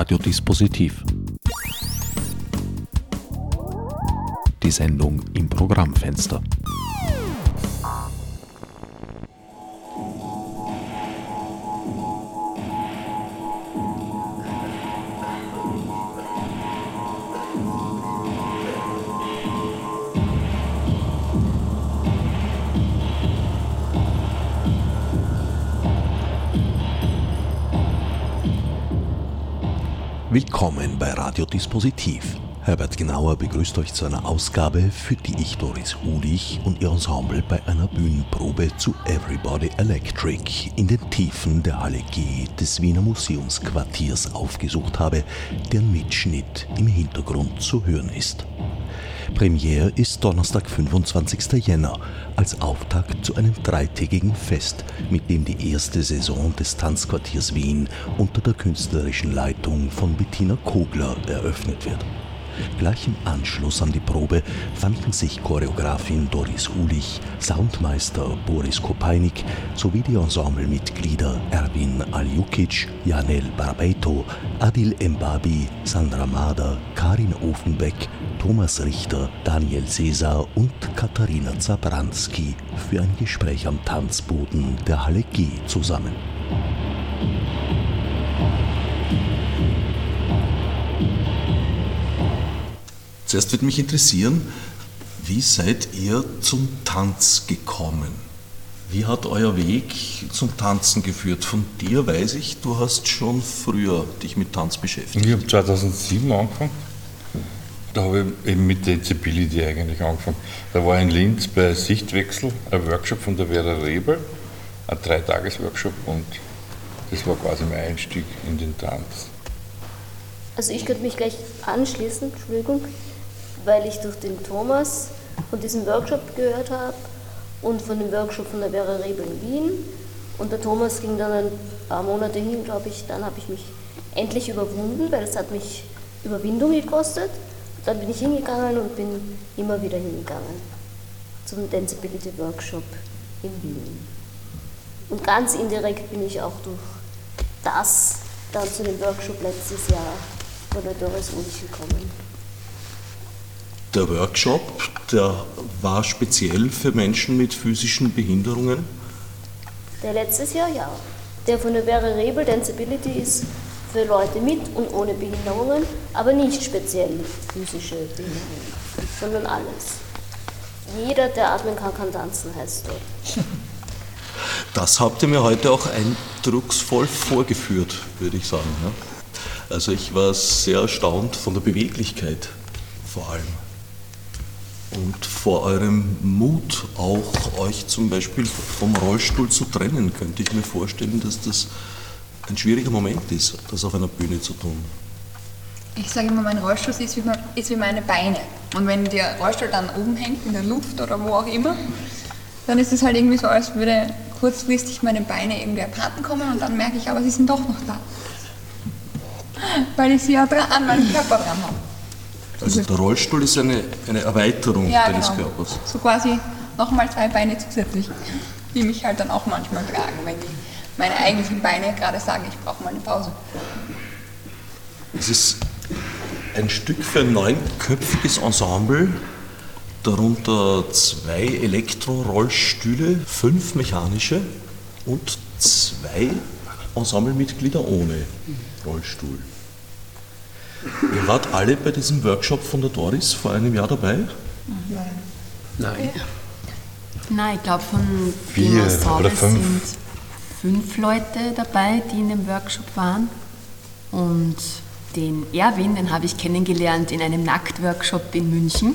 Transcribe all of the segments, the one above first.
Radiodispositiv. Die Sendung im Programmfenster. Radiodispositiv. Herbert Genauer begrüßt euch zu einer Ausgabe, für die ich Doris Hulich und ihr Ensemble bei einer Bühnenprobe zu Everybody Electric in den Tiefen der Halle G des Wiener Museumsquartiers aufgesucht habe, deren Mitschnitt im Hintergrund zu hören ist. Premiere ist Donnerstag, 25. Jänner, als Auftakt zu einem dreitägigen Fest, mit dem die erste Saison des Tanzquartiers Wien unter der künstlerischen Leitung von Bettina Kogler eröffnet wird. Gleich im Anschluss an die Probe fanden sich Choreografin Doris Hulich, Soundmeister Boris Kopeinik sowie die Ensemblemitglieder Erwin Aljukic, Janel Barbeito, Adil Embabi, Sandra Mader, Karin Ofenbeck, Thomas Richter, Daniel Cesar und Katharina Zabranski für ein Gespräch am Tanzboden der Halle G zusammen. Zuerst würde mich interessieren, wie seid ihr zum Tanz gekommen? Wie hat euer Weg zum Tanzen geführt? Von dir weiß ich, du hast schon früher dich mit Tanz beschäftigt. Ich habe 2007 angefangen. Da habe ich eben mit Disability eigentlich angefangen. Da war in Linz bei Sichtwechsel ein Workshop von der Vera Rebel, ein Dreitages-Workshop und das war quasi mein Einstieg in den Tanz. Also ich könnte mich gleich anschließen, Entschuldigung weil ich durch den Thomas von diesem Workshop gehört habe und von dem Workshop von der Vera Rebel in Wien. Und der Thomas ging dann ein paar Monate hin, glaube ich. Dann habe ich mich endlich überwunden, weil es hat mich Überwindung gekostet. Dann bin ich hingegangen und bin immer wieder hingegangen zum Danceability Workshop in Wien. Und ganz indirekt bin ich auch durch das dann zu dem Workshop letztes Jahr von der Doris Ulich gekommen. Der Workshop, der war speziell für Menschen mit physischen Behinderungen? Der letztes Jahr, ja. Der von der Vera Rebel Danceability ist für Leute mit und ohne Behinderungen, aber nicht speziell physische Behinderungen, sondern alles. Jeder, der atmen kann, kann tanzen, heißt dort. Das habt ihr mir heute auch eindrucksvoll vorgeführt, würde ich sagen. Also ich war sehr erstaunt von der Beweglichkeit vor allem und vor eurem Mut auch euch zum Beispiel vom Rollstuhl zu trennen, könnte ich mir vorstellen, dass das ein schwieriger Moment ist, das auf einer Bühne zu tun. Ich sage immer, mein Rollstuhl ist wie, ist wie meine Beine. Und wenn der Rollstuhl dann oben hängt, in der Luft oder wo auch immer, dann ist es halt irgendwie so, als würde kurzfristig meine Beine irgendwie abhanden kommen und dann merke ich, aber sie sind doch noch da. Weil ich sie ja dran, an meinem Körper dran habe. Also der Rollstuhl ist eine, eine Erweiterung ja, deines genau. Körpers. So quasi nochmal zwei Beine zusätzlich, die mich halt dann auch manchmal tragen, wenn die meine eigentlichen Beine gerade sagen, ich brauche mal eine Pause. Es ist ein Stück für ein neunköpfiges Ensemble, darunter zwei Elektrorollstühle, fünf mechanische und zwei Ensemblemitglieder ohne Rollstuhl. Ihr wart alle bei diesem Workshop von der Doris vor einem Jahr dabei? Nein. Nein. Nein, ich glaube, von Vier oder fünf. sind fünf Leute dabei, die in dem Workshop waren. Und den Erwin, den habe ich kennengelernt in einem Nacktworkshop in München.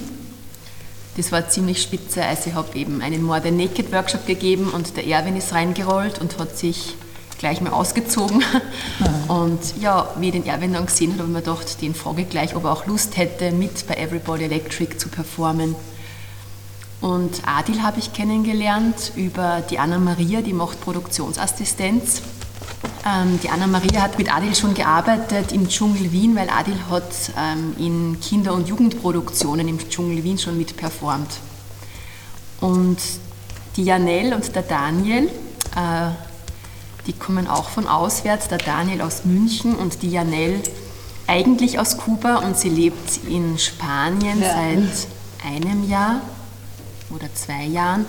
Das war ziemlich spitze, also ich habe eben einen More Than Naked Workshop gegeben und der Erwin ist reingerollt und hat sich gleich mal ausgezogen. Und ja, wie ich den Erwin dann gesehen habe, habe ich mir gedacht, den frage ich gleich, ob er auch Lust hätte, mit bei Everybody Electric zu performen. Und Adil habe ich kennengelernt über die Anna-Maria, die macht Produktionsassistenz. Ähm, die Anna-Maria hat mit Adil schon gearbeitet im Dschungel Wien, weil Adil hat ähm, in Kinder- und Jugendproduktionen im Dschungel Wien schon mitperformt. Und die Janelle und der Daniel, äh, die kommen auch von auswärts, der Daniel aus München und die Janelle eigentlich aus Kuba und sie lebt in Spanien ja. seit einem Jahr oder zwei Jahren.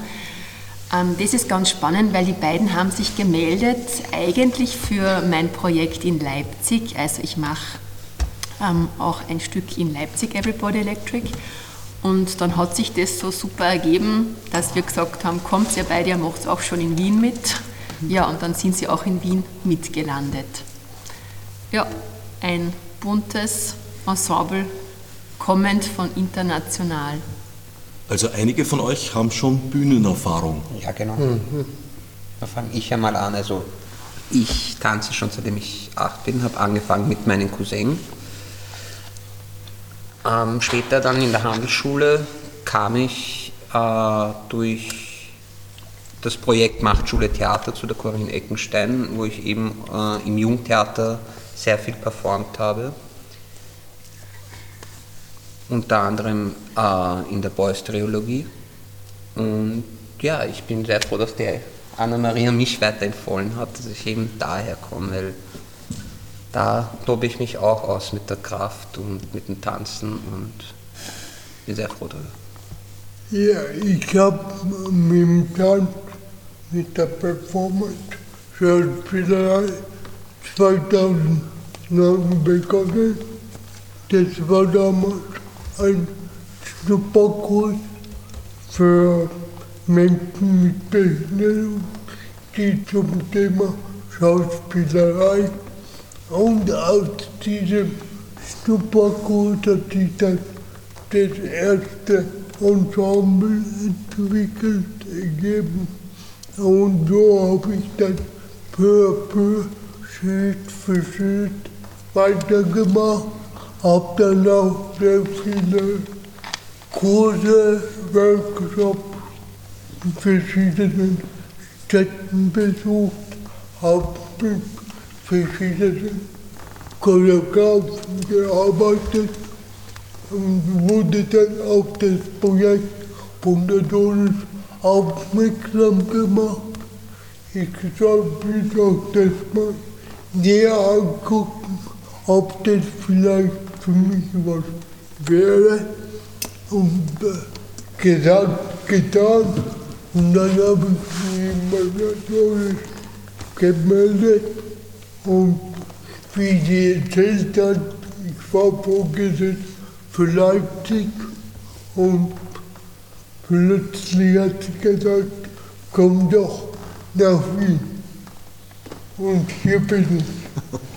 Ähm, das ist ganz spannend, weil die beiden haben sich gemeldet, eigentlich für mein Projekt in Leipzig. Also ich mache ähm, auch ein Stück in Leipzig, Everybody Electric. Und dann hat sich das so super ergeben, dass wir gesagt haben, kommt ihr beide, ihr macht es auch schon in Wien mit. Ja, und dann sind sie auch in Wien mitgelandet. Ja, ein buntes Ensemble, kommend von international. Also einige von euch haben schon Bühnenerfahrung. Ja, genau. Mhm. Da fange ich ja mal an. Also ich tanze schon seitdem ich acht bin, habe angefangen mit meinem Cousin. Ähm, später dann in der Handelsschule kam ich äh, durch das Projekt Machtschule Theater zu der Corinne Eckenstein, wo ich eben äh, im Jungtheater sehr viel performt habe. Unter anderem äh, in der Beuys-Triologie. Und ja, ich bin sehr froh, dass die Anna-Maria mich weiterempfohlen hat, dass ich eben daher komme, weil da tobe ich mich auch aus mit der Kraft und mit dem Tanzen und bin sehr froh darüber. Ja, ich habe mit dem Tanz, mit der Performance, Schauspielerei 2009 begonnen. Das war damals ein Schnupperkurs für Menschen mit Behinderung, die zum Thema Schauspielerei und aus diesem Schnupperkurs hat sich dann das erste Ensemble entwickelt, ergeben. Und so habe ich dann peu à peu Schritt für Schritt weitergemacht, habe dann auch sehr viele Kurse, Workshops in verschiedenen Städten besucht, habe mit verschiedenen Choreografen gearbeitet und wurde dann auf das Projekt von der Donis aufmerksam gemacht. Ich sollte mir doch das mal näher angucken, ob das vielleicht für mich was wäre. Und äh, gesagt, getan. Und dann habe ich mich natürlich gemeldet. Und wie sie erzählt hat, ich war vorgesetzt für Leipzig und plötzlich hat sie gesagt, komm doch nach Wien. Und hier bin ich.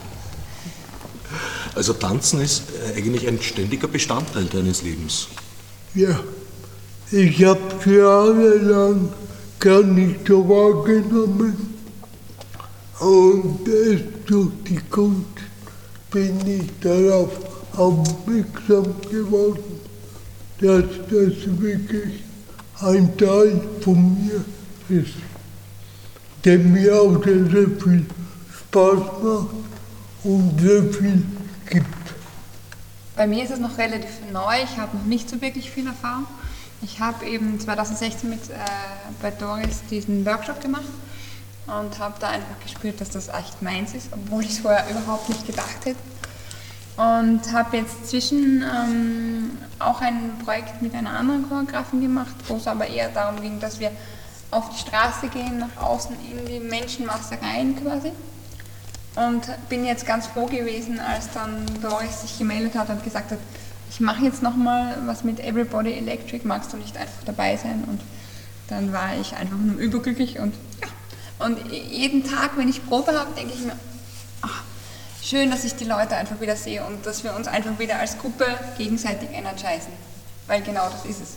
Also Tanzen ist eigentlich ein ständiger Bestandteil deines Lebens. Ja, ich habe jahrelang gar nicht so wahrgenommen. Und durch die Kunst bin ich darauf aufmerksam geworden, dass das wirklich ein Teil von mir ist, der mir auch sehr viel Spaß macht und sehr viel gibt. Bei mir ist es noch relativ neu, ich habe noch nicht so wirklich viel Erfahrung. Ich habe eben 2016 mit, äh, bei Doris diesen Workshop gemacht und habe da einfach gespürt, dass das echt meins ist, obwohl ich es vorher überhaupt nicht gedacht hätte. Und habe jetzt zwischen ähm, auch ein Projekt mit einer anderen Choreografin gemacht, wo es aber eher darum ging, dass wir auf die Straße gehen, nach außen in die Menschenmasse rein quasi. Und bin jetzt ganz froh gewesen, als dann Doris sich gemeldet hat und gesagt hat, ich mache jetzt nochmal was mit Everybody Electric, magst du nicht einfach dabei sein? Und dann war ich einfach nur überglücklich und ja, und jeden Tag, wenn ich Probe habe, denke ich mir, ach, schön, dass ich die Leute einfach wieder sehe und dass wir uns einfach wieder als Gruppe gegenseitig energisen. Weil genau das ist es.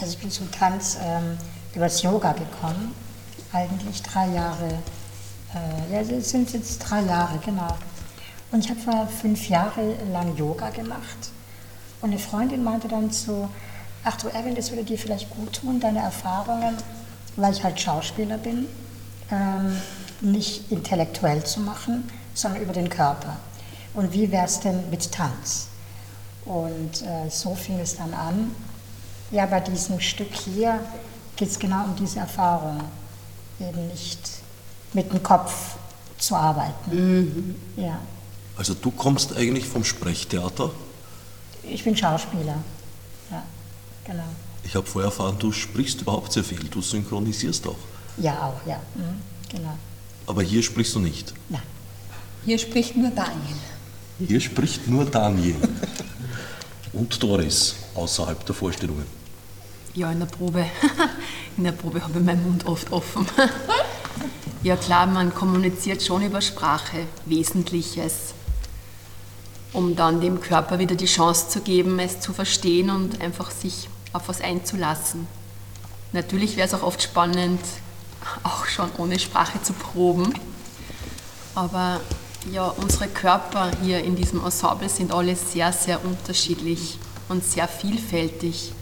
Also ich bin zum Tanz ähm, übers Yoga gekommen, eigentlich drei Jahre, äh, ja, es sind jetzt drei Jahre, genau. Und ich habe vor fünf Jahre lang Yoga gemacht. Und eine Freundin meinte dann so, ach du Evan, das würde dir vielleicht gut tun, deine Erfahrungen, weil ich halt Schauspieler bin ähm, nicht intellektuell zu machen, sondern über den Körper. Und wie wäre es denn mit Tanz? Und äh, so fing es dann an. Ja, bei diesem Stück hier geht es genau um diese Erfahrung, eben nicht mit dem Kopf zu arbeiten. Mhm. Ja. Also du kommst eigentlich vom Sprechtheater. Ich bin Schauspieler. Ja, genau. Ich habe vorher erfahren, du sprichst überhaupt sehr viel. Du synchronisierst auch. Ja, auch, ja. Mhm, genau. Aber hier sprichst du nicht. Nein. Hier spricht nur Daniel. Hier spricht nur Daniel. Und Doris außerhalb der Vorstellungen. Ja, in der Probe. In der Probe habe ich meinen Mund oft offen. Ja klar, man kommuniziert schon über Sprache, Wesentliches, um dann dem Körper wieder die Chance zu geben, es zu verstehen und einfach sich auf was einzulassen. Natürlich wäre es auch oft spannend, auch schon ohne Sprache zu proben. Aber ja, unsere Körper hier in diesem Ensemble sind alle sehr, sehr unterschiedlich und sehr vielfältig.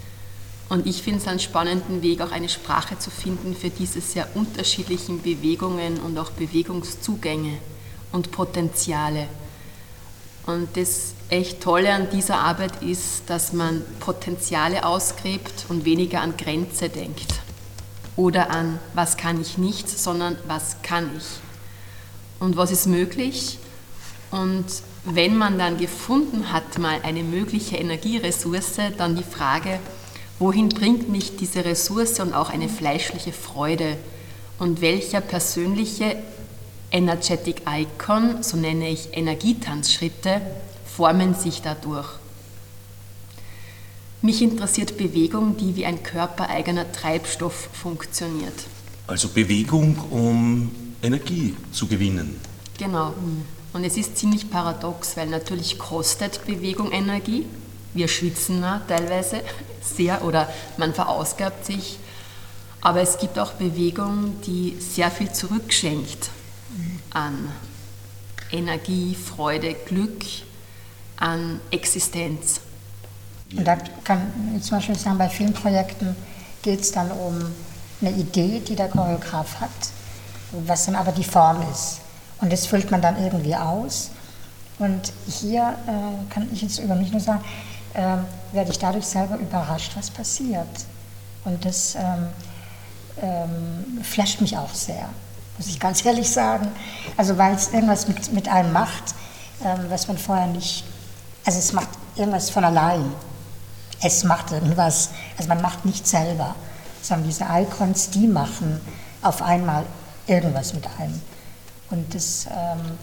Und ich finde es einen spannenden Weg, auch eine Sprache zu finden für diese sehr unterschiedlichen Bewegungen und auch Bewegungszugänge und Potenziale. Und das echt Tolle an dieser Arbeit ist, dass man Potenziale ausgräbt und weniger an Grenze denkt. Oder an, was kann ich nicht, sondern was kann ich. Und was ist möglich? Und wenn man dann gefunden hat, mal eine mögliche Energieressource, dann die Frage, wohin bringt mich diese Ressource und auch eine fleischliche Freude? Und welcher persönliche Energetic Icon, so nenne ich Energietanzschritte, formen sich dadurch. Mich interessiert Bewegung, die wie ein körpereigener Treibstoff funktioniert. Also Bewegung, um Energie zu gewinnen. Genau. Und es ist ziemlich paradox, weil natürlich kostet Bewegung Energie. Wir schwitzen ja teilweise sehr oder man verausgabt sich. Aber es gibt auch Bewegung, die sehr viel zurückschenkt an Energie, Freude, Glück, an Existenz. Und da kann ich zum Beispiel sagen, bei vielen Projekten geht es dann um eine Idee, die der Choreograf hat, was dann aber die Form ist. Und das füllt man dann irgendwie aus. Und hier äh, kann ich jetzt über mich nur sagen, äh, werde ich dadurch selber überrascht, was passiert. Und das ähm, ähm, flasht mich auch sehr muss ich ganz ehrlich sagen. Also weil es irgendwas mit, mit einem macht, ähm, was man vorher nicht, also es macht irgendwas von allein. Es macht irgendwas, also man macht nicht selber, sondern diese Icons, die machen auf einmal irgendwas mit einem. Und das ähm,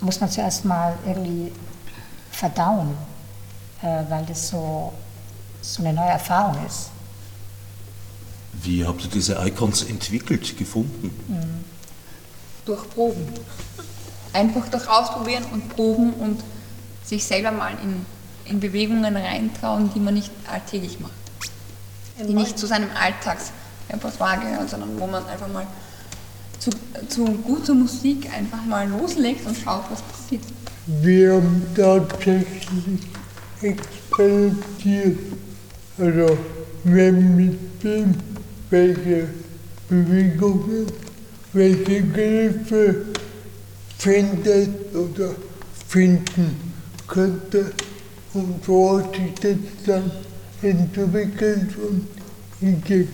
muss man zuerst mal irgendwie verdauen, weil das so, so eine neue Erfahrung ist. Wie habt ihr diese Icons entwickelt, gefunden? Mhm durch Proben. Einfach durch Ausprobieren und Proben und sich selber mal in, in Bewegungen reintrauen, die man nicht alltäglich macht. Die nicht zu seinem Alltagsrepertoire gehören, sondern wo man einfach mal zu, zu guter Musik einfach mal loslegt und schaut, was passiert. Wir haben tatsächlich experimentiert. Also, wenn mit dem, welche Bewegungen welche Griffe findet oder finden könnte und wo sich das dann entwickelt und entwickelt.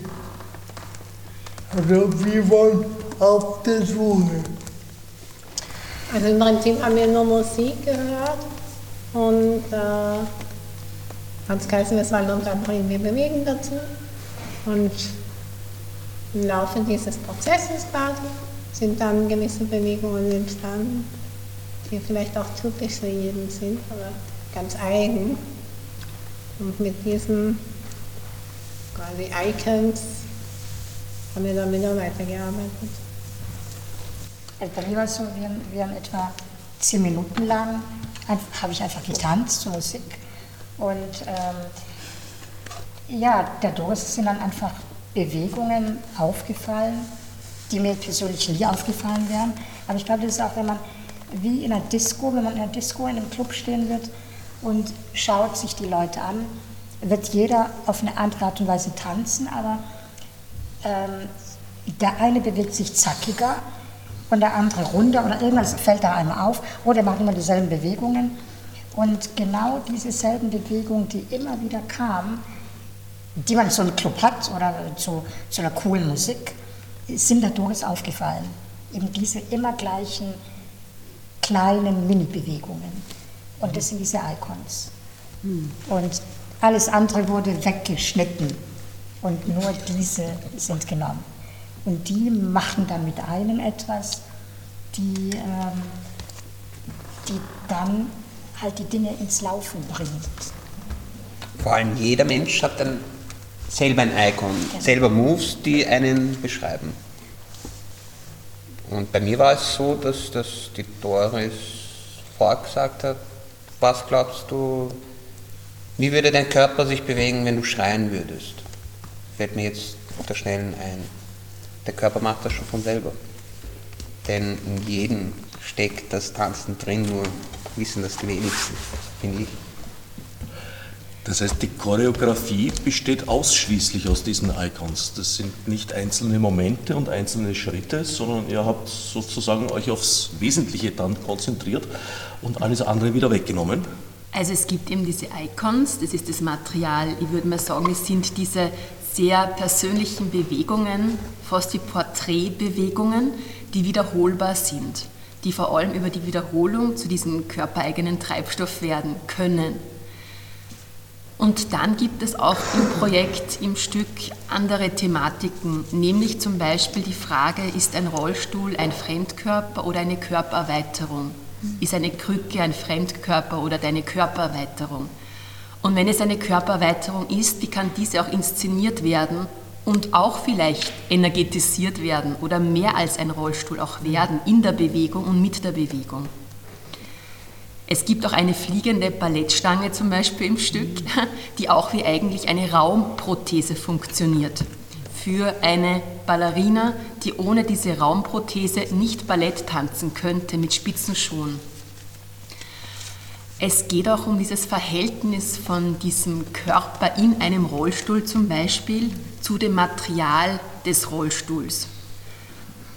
Also wir wollen auf der Suche. Also im Prinzip haben wir nur Musik gehört und äh, hat es geheißen, wir sollen uns einfach irgendwie bewegen dazu. Und im Laufe dieses Prozesses quasi sind dann gewisse Bewegungen entstanden, die vielleicht auch typisch für jeden sind oder ganz eigen. Und mit diesen quasi Icons haben wir dann wieder weitergearbeitet. Also bei mir war es so, wir, wir haben etwa zehn Minuten lang, habe ich einfach getanzt zur Musik. Und ähm, ja, dadurch sind dann einfach Bewegungen aufgefallen, die mir persönlich nie aufgefallen wären. Aber ich glaube, das ist auch, wenn man wie in einer Disco, wenn man in einer Disco in einem Club stehen wird und schaut sich die Leute an, wird jeder auf eine andere Art und Weise tanzen, aber ähm, der eine bewegt sich zackiger und der andere runder oder irgendwas fällt da einem auf oder macht immer dieselben Bewegungen. Und genau diese selben Bewegungen, die immer wieder kamen, die man so einem Club hat oder zu, zu einer coolen Musik, sind da durchaus aufgefallen. Eben diese immer gleichen kleinen Mini-Bewegungen. Und das sind diese Icons. Und alles andere wurde weggeschnitten und nur diese sind genommen. Und die machen dann mit einem etwas, die, ähm, die dann halt die Dinge ins Laufen bringt. Vor allem jeder Mensch hat dann selber ein Icon, Genau. selber Moves, die einen beschreiben. Und bei mir war es so, dass, dass die Doris vorgesagt hat, was glaubst du, wie würde dein Körper sich bewegen, wenn du schreien würdest? Fällt mir jetzt auf der Schnellen ein. Der Körper macht das schon von selber. Denn in jedem steckt das Tanzen drin, nur wissen das die wenigsten, finde ich. Das heißt, die Choreografie besteht ausschließlich aus diesen Icons. Das sind nicht einzelne Momente und einzelne Schritte, sondern ihr habt sozusagen euch aufs Wesentliche dann konzentriert und alles andere wieder weggenommen. Also es gibt eben diese Icons, das ist das Material. Ich würde mal sagen, es sind diese sehr persönlichen Bewegungen, fast wie Porträtbewegungen, die wiederholbar sind, die vor allem über die Wiederholung zu diesem körpereigenen Treibstoff werden können. Und dann gibt es auch im Projekt, im Stück andere Thematiken, nämlich zum Beispiel die Frage, ist ein Rollstuhl ein Fremdkörper oder eine Körpererweiterung? Ist eine Krücke ein Fremdkörper oder deine Körpererweiterung? Und wenn es eine Körpererweiterung ist, wie kann diese auch inszeniert werden und auch vielleicht energetisiert werden oder mehr als ein Rollstuhl auch werden in der Bewegung und mit der Bewegung? Es gibt auch eine fliegende Ballettstange zum Beispiel im Stück, die auch wie eigentlich eine Raumprothese funktioniert. Für eine Ballerina, die ohne diese Raumprothese nicht Ballett tanzen könnte mit Spitzenschuhen. Es geht auch um dieses Verhältnis von diesem Körper in einem Rollstuhl zum Beispiel zu dem Material des Rollstuhls.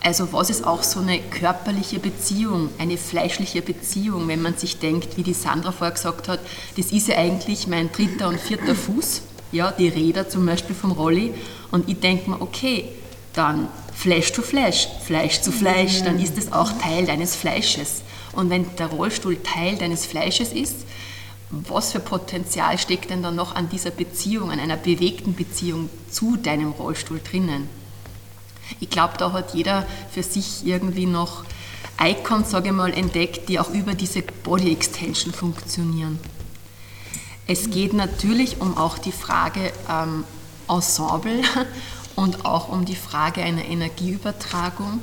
Also was ist auch so eine körperliche Beziehung, eine fleischliche Beziehung, wenn man sich denkt, wie die Sandra vorher gesagt hat, das ist ja eigentlich mein dritter und vierter Fuß, ja, die Räder zum Beispiel vom Rolli. Und ich denke mir, okay, dann Fleisch zu Fleisch, Fleisch zu Fleisch, dann ist es auch Teil deines Fleisches. Und wenn der Rollstuhl Teil deines Fleisches ist, was für Potenzial steckt denn dann noch an dieser Beziehung, an einer bewegten Beziehung zu deinem Rollstuhl drinnen? Ich glaube, da hat jeder für sich irgendwie noch Icons, sage ich mal, entdeckt, die auch über diese Body Extension funktionieren. Es geht natürlich um auch die Frage ähm, Ensemble und auch um die Frage einer Energieübertragung,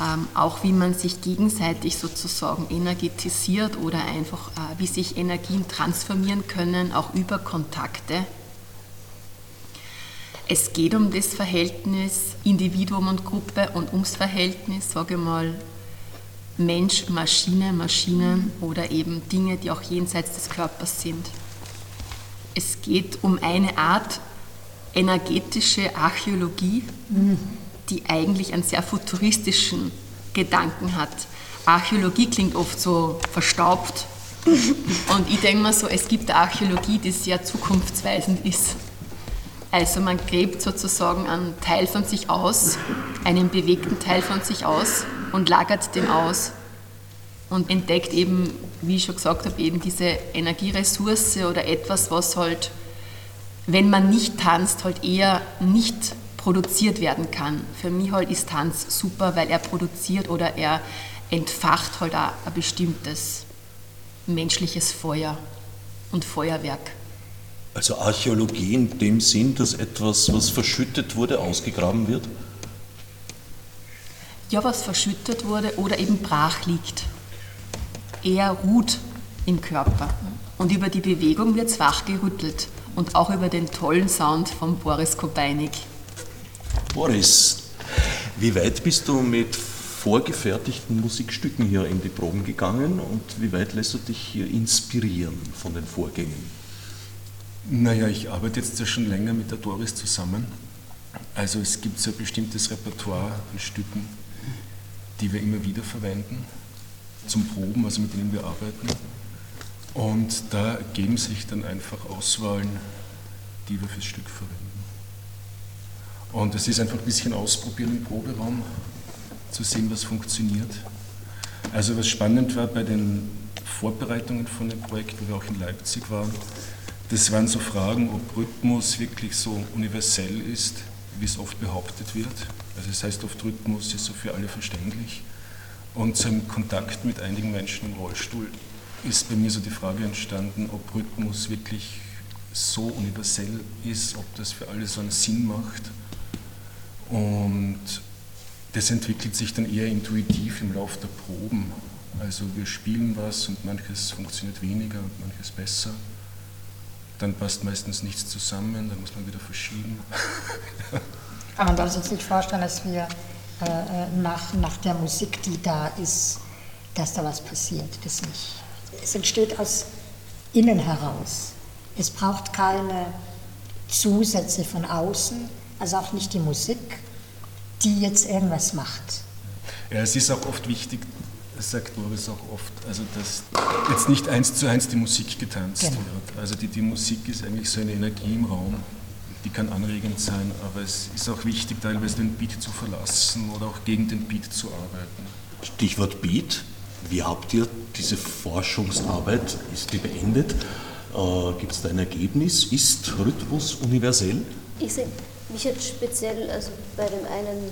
ähm, auch wie man sich gegenseitig sozusagen energetisiert oder einfach äh, wie sich Energien transformieren können, auch über Kontakte. Es geht um das Verhältnis Individuum und Gruppe und ums Verhältnis, sage ich mal, Mensch, Maschine, Maschinen oder eben Dinge, die auch jenseits des Körpers sind. Es geht um eine Art energetische Archäologie, die eigentlich einen sehr futuristischen Gedanken hat. Archäologie klingt oft so verstaubt. Und ich denke mir so, es gibt eine Archäologie, die sehr zukunftsweisend ist. Also man gräbt sozusagen einen Teil von sich aus, einen bewegten Teil von sich aus und lagert den aus und entdeckt eben, wie ich schon gesagt habe, eben diese Energieressource oder etwas, was halt, wenn man nicht tanzt, halt eher nicht produziert werden kann. Für mich halt ist Tanz super, weil er produziert oder er entfacht halt auch ein bestimmtes menschliches Feuer und Feuerwerk. Also Archäologie in dem Sinn, dass etwas, was verschüttet wurde, ausgegraben wird? Ja, was verschüttet wurde oder eben brach liegt. Er ruht im Körper. Und über die Bewegung wird es wachgerüttelt. Und auch über den tollen Sound von Boris Kobeinig. Boris, wie weit bist du mit vorgefertigten Musikstücken hier in die Proben gegangen und wie weit lässt du dich hier inspirieren von den Vorgängen? Naja, ich arbeite jetzt ja schon länger mit der Doris zusammen. Also es gibt so ein bestimmtes Repertoire an Stücken, die wir immer wieder verwenden zum Proben, also mit denen wir arbeiten. Und da ergeben sich dann einfach Auswahlen, die wir fürs Stück verwenden. Und es ist einfach ein bisschen ausprobieren im Proberaum, zu sehen, was funktioniert. Also was spannend war bei den Vorbereitungen von dem Projekt, wo wir auch in Leipzig waren, das waren so Fragen, ob Rhythmus wirklich so universell ist, wie es oft behauptet wird. Also es das heißt oft, Rhythmus ist so für alle verständlich. Und so im Kontakt mit einigen Menschen im Rollstuhl ist bei mir so die Frage entstanden, ob Rhythmus wirklich so universell ist, ob das für alle so einen Sinn macht. Und das entwickelt sich dann eher intuitiv im Laufe der Proben. Also wir spielen was und manches funktioniert weniger und manches besser. Dann passt meistens nichts zusammen, dann muss man wieder verschieben. Aber man darf sich nicht vorstellen, dass wir äh, nach, nach der Musik, die da ist, dass da was passiert. Das nicht. Es entsteht aus innen heraus. Es braucht keine Zusätze von außen, also auch nicht die Musik, die jetzt irgendwas macht. Ja, es ist auch oft wichtig, das sagt Boris auch oft, also dass jetzt nicht eins zu eins die Musik getanzt genau. wird. Also die, die Musik ist eigentlich so eine Energie im Raum, die kann anregend sein, aber es ist auch wichtig, teilweise den Beat zu verlassen oder auch gegen den Beat zu arbeiten. Stichwort Beat. Wie habt ihr diese Forschungsarbeit, ist die beendet? Äh, Gibt es da ein Ergebnis? Ist Rhythmus universell? Ich sehe mich jetzt speziell, also bei dem einen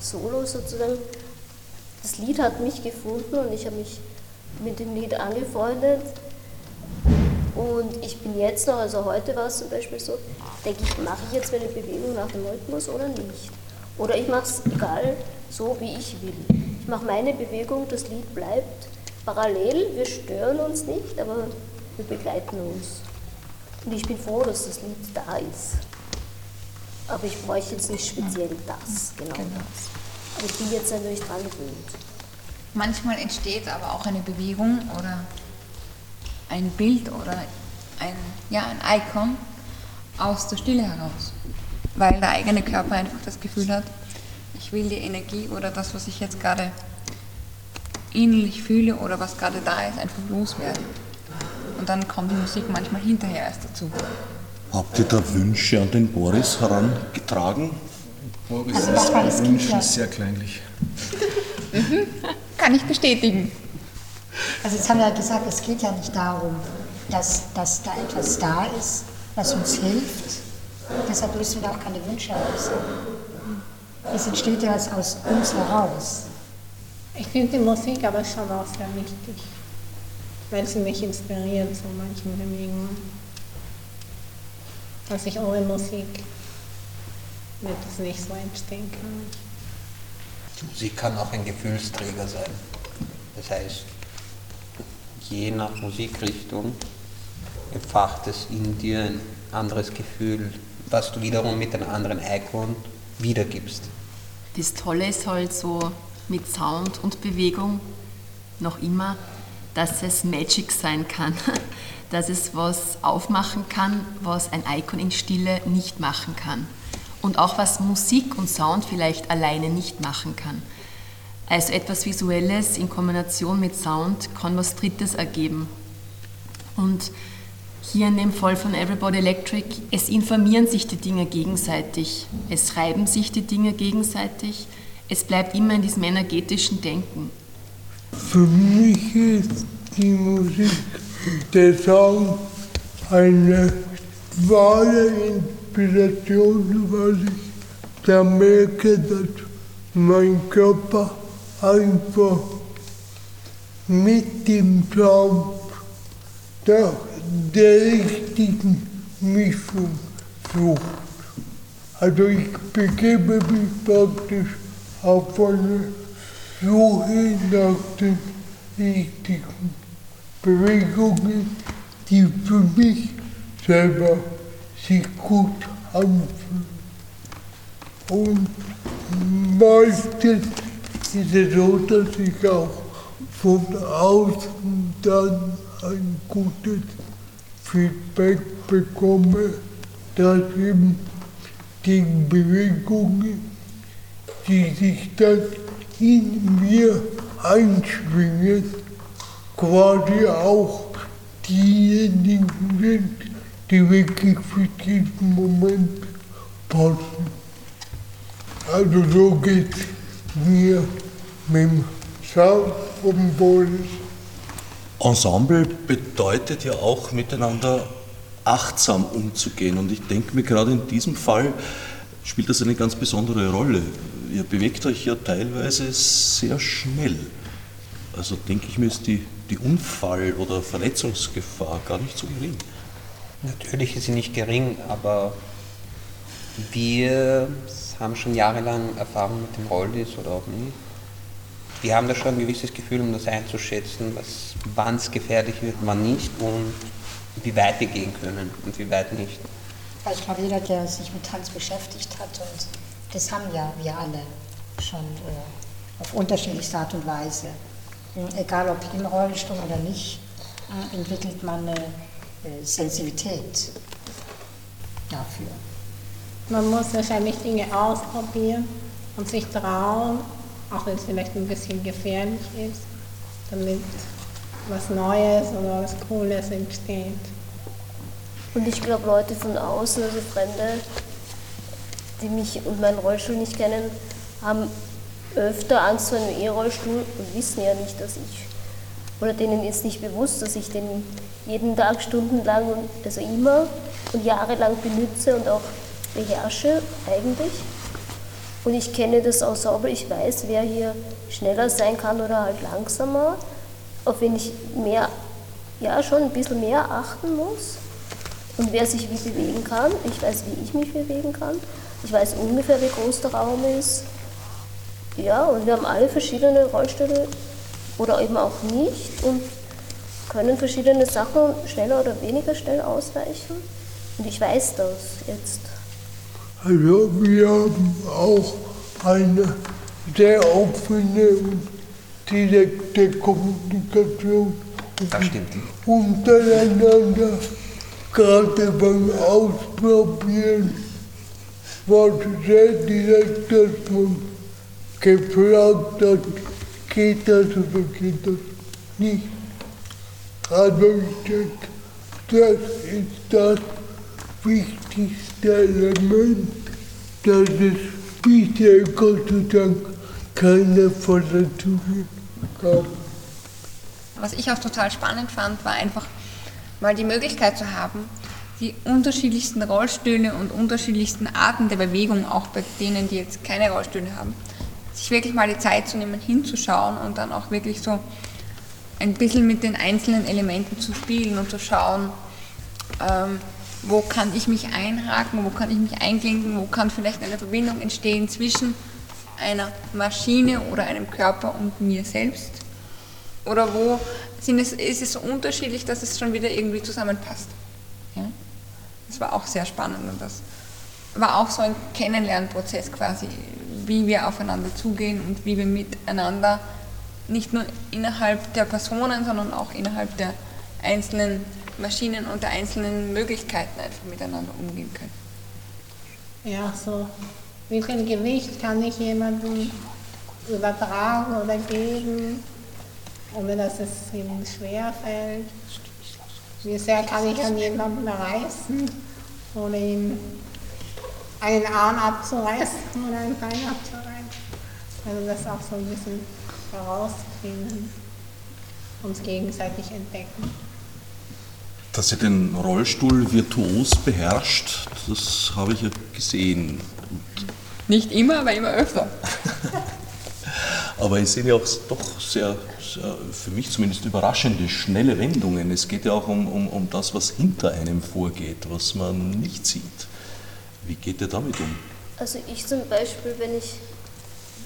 Solo sozusagen, das Lied hat mich gefunden und ich habe mich mit dem Lied angefreundet. Und ich bin jetzt noch, also heute war es zum Beispiel so, denke ich, mache ich jetzt meine Bewegung nach dem Rhythmus oder nicht? Oder ich mache es egal, so wie ich will. Ich mache meine Bewegung, das Lied bleibt parallel, wir stören uns nicht, aber wir begleiten uns. Und ich bin froh, dass das Lied da ist. Aber ich bräuchte jetzt nicht speziell das, genau, genau. das. Aber ich bin jetzt natürlich dran gewöhnt. Manchmal entsteht aber auch eine Bewegung oder ein Bild oder ein, ja, ein Icon aus der Stille heraus. Weil der eigene Körper einfach das Gefühl hat, ich will die Energie oder das, was ich jetzt gerade innerlich fühle oder was gerade da ist, einfach loswerden. Und dann kommt die Musik manchmal hinterher erst dazu. Habt ihr da Wünsche an den Boris herangetragen? Boris also das war das Wünschen sehr kleinlich. mhm. Kann ich bestätigen. Also jetzt haben wir ja gesagt, es geht ja nicht darum, dass, dass da etwas da ist, was uns hilft. Deshalb müssen wir auch keine Wünsche äußern. Es entsteht ja aus uns heraus. Ich finde die Musik aber schon auch sehr wichtig weil sie mich inspiriert zu manchen Bewegungen. Dass ich ohne Musik wird es nicht so entstehen kann. Die Musik kann auch ein Gefühlsträger sein. Das heißt, je nach Musikrichtung entfacht es in dir ein anderes Gefühl, was du wiederum mit einem anderen Icon wiedergibst. Das Tolle ist halt so mit Sound und Bewegung noch immer, dass es Magic sein kann, dass es was aufmachen kann, was ein Icon in Stille nicht machen kann. Und auch was Musik und Sound vielleicht alleine nicht machen kann. Also etwas Visuelles in Kombination mit Sound kann was Drittes ergeben. Und hier in dem Fall von Everybody Electric, es informieren sich die Dinge gegenseitig, es reiben sich die Dinge gegenseitig, es bleibt immer in diesem energetischen Denken. Für mich ist die Musik, der Song eine wahre Inspiration, weil ich da merke, dass mein Körper einfach mit dem Sound nach der richtigen Mischung sucht. Also ich begebe mich praktisch auf eine Suche nach den richtigen Bewegungen, die für mich selber sich gut anfühlen. Und meistens ist es so, dass ich auch von außen dann ein gutes Feedback bekomme, dass eben die Bewegungen, die sich dann in mir einschwingen, quasi auch diejenigen sind, die wirklich für diesen Moment passen. Also so geht mir mit dem Sound Symbol ist. Ensemble bedeutet ja auch miteinander achtsam umzugehen. Und ich denke mir, gerade in diesem Fall spielt das eine ganz besondere Rolle. Ihr bewegt euch ja teilweise sehr schnell. Also denke ich mir, ist die, die Unfall- oder Verletzungsgefahr gar nicht so gering. Natürlich ist sie nicht gering, aber wir haben schon jahrelang Erfahrung mit dem Rolldis oder auch nicht. Wir haben da schon ein gewisses Gefühl, um das einzuschätzen, wann es gefährlich wird, wann nicht und wie weit wir gehen können und wie weit nicht. Also ich glaube, jeder, der sich mit Tanz beschäftigt hat, und das haben ja wir alle schon äh, auf unterschiedlichste Art und Weise, egal ob im Rollstuhl oder nicht, entwickelt man eine äh, Sensibilität dafür. Man muss wahrscheinlich Dinge ausprobieren und sich trauen, auch wenn es vielleicht ein bisschen gefährlich ist, damit was Neues oder was Cooles entsteht. Und ich glaube, Leute von außen, also Fremde, die mich und meinen Rollstuhl nicht kennen, haben öfter Angst vor einem E-Rollstuhl und wissen ja nicht, dass ich, oder denen ist nicht bewusst, dass ich den jeden Tag stundenlang, also immer und jahrelang benutze und auch beherrsche eigentlich. Und ich kenne das auch sauber, ich weiß, wer hier schneller sein kann oder halt langsamer, auf wen ich mehr, ja schon ein bisschen mehr achten muss und wer sich wie bewegen kann. Ich weiß, wie ich mich bewegen kann. Ich weiß ungefähr, wie groß der Raum ist. Ja, und wir haben alle verschiedene Rollstühle oder eben auch nicht und können verschiedene Sachen schneller oder weniger schnell ausweichen. Und ich weiß das jetzt. Also wir haben auch eine sehr offene und direkte Kommunikation Das stimmt. untereinander, gerade beim Ausprobieren war es sehr direkt, dass man gefragt hat, geht das oder geht das nicht. Also ich denke, das ist das wichtigste Element, dass es bisher Gott sei Dank keine Verletzungen gab. Was ich auch total spannend fand, war einfach mal die Möglichkeit zu haben, die unterschiedlichsten Rollstühle und unterschiedlichsten Arten der Bewegung, auch bei denen, die jetzt keine Rollstühle haben, sich wirklich mal die Zeit zu nehmen, hinzuschauen und dann auch wirklich so ein bisschen mit den einzelnen Elementen zu spielen und zu schauen, ähm, wo kann ich mich einhaken, wo kann ich mich einklinken, wo kann vielleicht eine Verbindung entstehen zwischen einer Maschine oder einem Körper und mir selbst. Oder wo sind es, ist es so unterschiedlich, dass es schon wieder irgendwie zusammenpasst. Ja? Das war auch sehr spannend und das war auch so ein Kennenlernprozess quasi, wie wir aufeinander zugehen und wie wir miteinander nicht nur innerhalb der Personen, sondern auch innerhalb der einzelnen Maschinen und der einzelnen Möglichkeiten einfach miteinander umgehen können. Ja, so wie viel Gewicht kann ich jemandem übertragen oder geben, ohne dass es ihm schwer fällt? Wie sehr kann ich an jemanden reißen, ohne ihm einen Arm abzureißen oder ein Bein abzureißen? Also das auch so ein bisschen herausfinden, uns gegenseitig entdecken. Dass ihr den Rollstuhl virtuos beherrscht, das habe ich ja gesehen. Nicht immer, aber immer öfter. Aber es sind ja auch doch sehr, sehr, für mich zumindest überraschende, schnelle Wendungen. Es geht ja auch um, um, um das, was hinter einem vorgeht, was man nicht sieht. Wie geht ihr damit um? Also ich zum Beispiel, wenn ich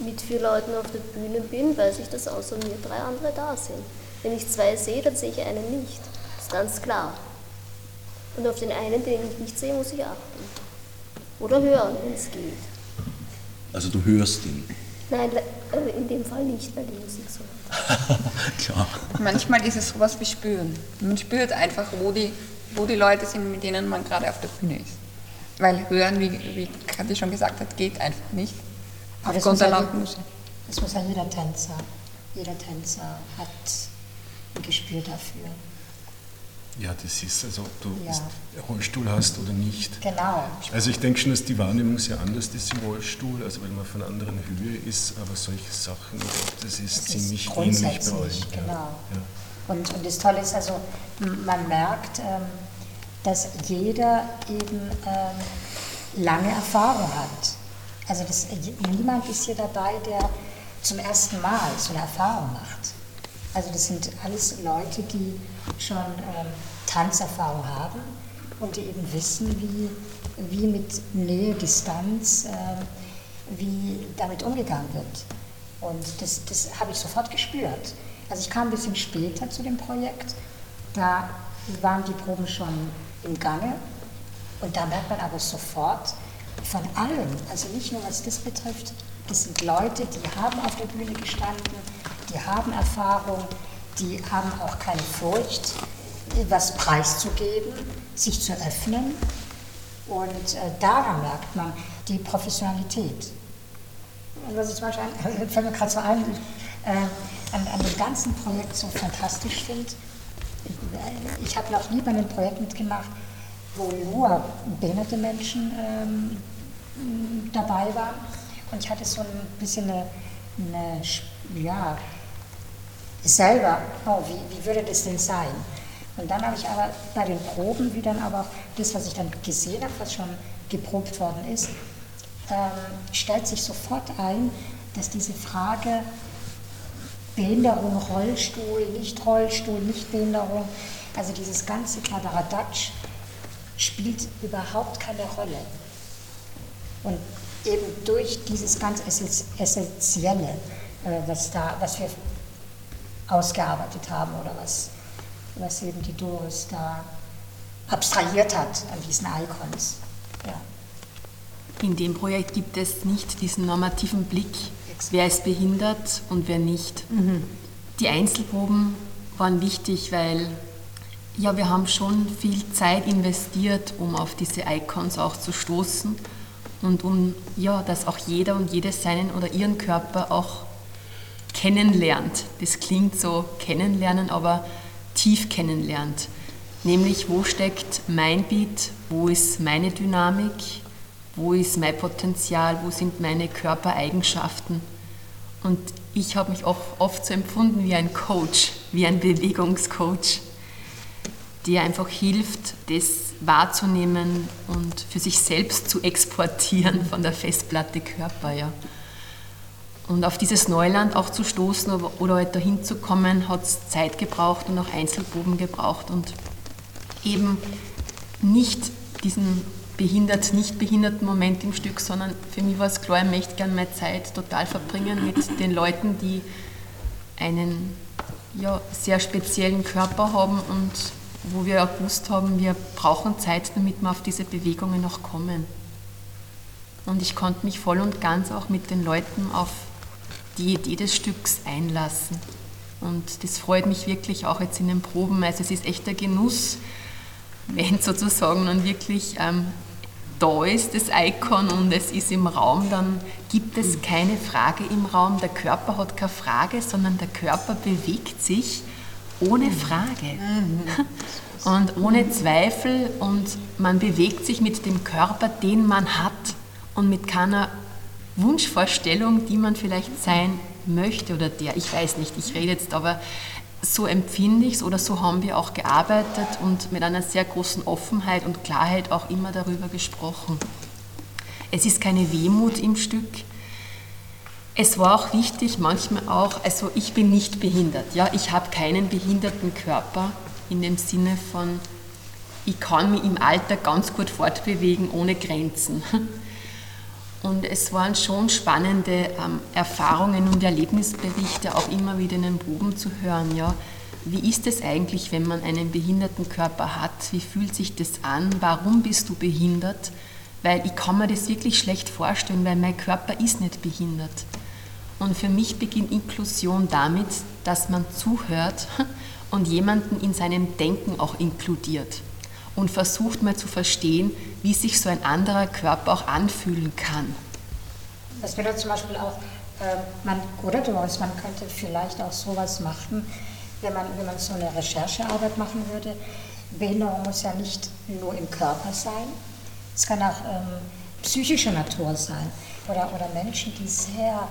mit vier Leuten auf der Bühne bin, weiß ich, dass außer mir drei andere da sind. Wenn ich zwei sehe, dann sehe ich einen nicht. Das ist ganz klar. Und auf den einen, den ich nicht sehe, muss ich achten. Oder hören, wenn es geht. Also du hörst ihn. Nein, äh, in dem Fall nicht, weil die Musik so. Klar. Manchmal ist es sowas wie Spüren. Man spürt einfach, wo die, wo die Leute sind, mit denen man gerade auf der Bühne ist. Weil hören, wie, wie Kathi schon gesagt hat, geht einfach nicht. Aufgrund muss der ja lauten Musik. Das muss ja jeder Tänzer. Jeder Tänzer hat ein Gespür dafür. Ja, das ist, also ob du Ja. Rollstuhl hast oder nicht. Genau. Also ich denke schon, dass die Wahrnehmung sehr anders ist im Rollstuhl, also weil man von einer anderen Höhe ist, aber solche Sachen, das ist Das ziemlich ist ähnlich bei grundsätzlich, genau. Ja. Und, und das Tolle ist also, man merkt, ähm, dass jeder eben ähm, lange Erfahrung hat. Also das, niemand ist hier dabei, der zum ersten Mal so eine Erfahrung macht. Also das sind alles Leute, die schon ähm, Tanzerfahrung haben und die eben wissen, wie, wie mit Nähe, Distanz, ähm, wie damit umgegangen wird. Und das, das habe ich sofort gespürt. Also ich kam ein bisschen später zu dem Projekt, da waren die Proben schon im Gange und da merkt man aber sofort von allem, also nicht nur was das betrifft, das sind Leute, die haben auf der Bühne gestanden, die haben Erfahrung, die haben auch keine Furcht, was preiszugeben, sich zu öffnen. Und äh, daran merkt man die Professionalität. Und was ich zum Beispiel, fällt mir gerade so ein, äh, an, an dem ganzen Projekt so fantastisch finde, ich habe noch nie bei einem Projekt mitgemacht, wo nur behinderte Menschen ähm, dabei waren. Und ich hatte so ein bisschen eine, eine ja, selber, oh, wie, wie würde das denn sein? Und dann habe ich aber bei den Proben, wie dann aber das, was ich dann gesehen habe, was schon geprobt worden ist, ähm, stellt sich sofort ein, dass diese Frage Behinderung, Rollstuhl, nicht Rollstuhl, nicht Behinderung, also dieses ganze Kladderadatsch spielt überhaupt keine Rolle. Und eben durch dieses ganz Essentielle, äh, was, da, was wir ausgearbeitet haben oder was, was eben die Doris da abstrahiert hat an diesen Icons. Ja. In dem Projekt gibt es nicht diesen normativen Blick, wer ist behindert und wer nicht. Die Einzelproben waren wichtig, weil ja, wir haben schon viel Zeit investiert, um auf diese Icons auch zu stoßen und um ja, dass auch jeder und jede seinen oder ihren Körper auch kennenlernt. Das klingt so kennenlernen, aber tief kennenlernt. Nämlich, wo steckt mein Beat, wo ist meine Dynamik, wo ist mein Potenzial, wo sind meine Körpereigenschaften. Und ich habe mich auch oft so empfunden wie ein Coach, wie ein Bewegungscoach, der einfach hilft, das wahrzunehmen und für sich selbst zu exportieren von der Festplatte Körper. Ja. Und auf dieses Neuland auch zu stoßen oder- halt dahin zu kommen, hat es Zeit gebraucht und auch Einzelproben gebraucht und eben nicht diesen behindert, nicht behinderten Moment im Stück, sondern für mich war es klar, ich möchte gerne meine Zeit total verbringen mit den Leuten, die einen ja, sehr speziellen Körper haben und wo wir auch gewusst haben, wir brauchen Zeit, damit wir auf diese Bewegungen auch kommen. Und ich konnte mich voll und ganz auch mit den Leuten auf die Idee des Stücks einlassen. Und das freut mich wirklich auch jetzt in den Proben. Also es ist echt ein Genuss, wenn sozusagen dann wirklich ähm, da ist das Icon und es ist im Raum, dann gibt es keine Frage im Raum. Der Körper hat keine Frage, sondern der Körper bewegt sich ohne Frage und ohne Zweifel und man bewegt sich mit dem Körper, den man hat und mit keiner Wunschvorstellung, die man vielleicht sein möchte oder der, ich weiß nicht, ich rede jetzt, aber so empfinde ich es oder so haben wir auch gearbeitet und mit einer sehr großen Offenheit und Klarheit auch immer darüber gesprochen. Es ist keine Wehmut im Stück. Es war auch wichtig, manchmal auch, also ich bin nicht behindert, ja, ich habe keinen behinderten Körper in dem Sinne von, ich kann mich im Alter ganz gut fortbewegen ohne Grenzen. Und es waren schon spannende ähm, Erfahrungen und Erlebnisberichte auch immer wieder in den Proben zu hören. Ja. Wie ist es eigentlich, wenn man einen behinderten Körper hat? Wie fühlt sich das an? Warum bist du behindert? Weil ich kann mir das wirklich schlecht vorstellen, weil mein Körper ist nicht behindert. Und für mich beginnt Inklusion damit, dass man zuhört und jemanden in seinem Denken auch inkludiert und versucht mal zu verstehen, wie sich so ein anderer Körper auch anfühlen kann. Das bedeutet zum Beispiel auch, äh, man, oder Doris, man könnte vielleicht auch sowas machen, wenn man, wenn man so eine Recherchearbeit machen würde, Behinderung muss ja nicht nur im Körper sein, es kann auch ähm, psychischer Natur sein oder, oder Menschen, die sehr,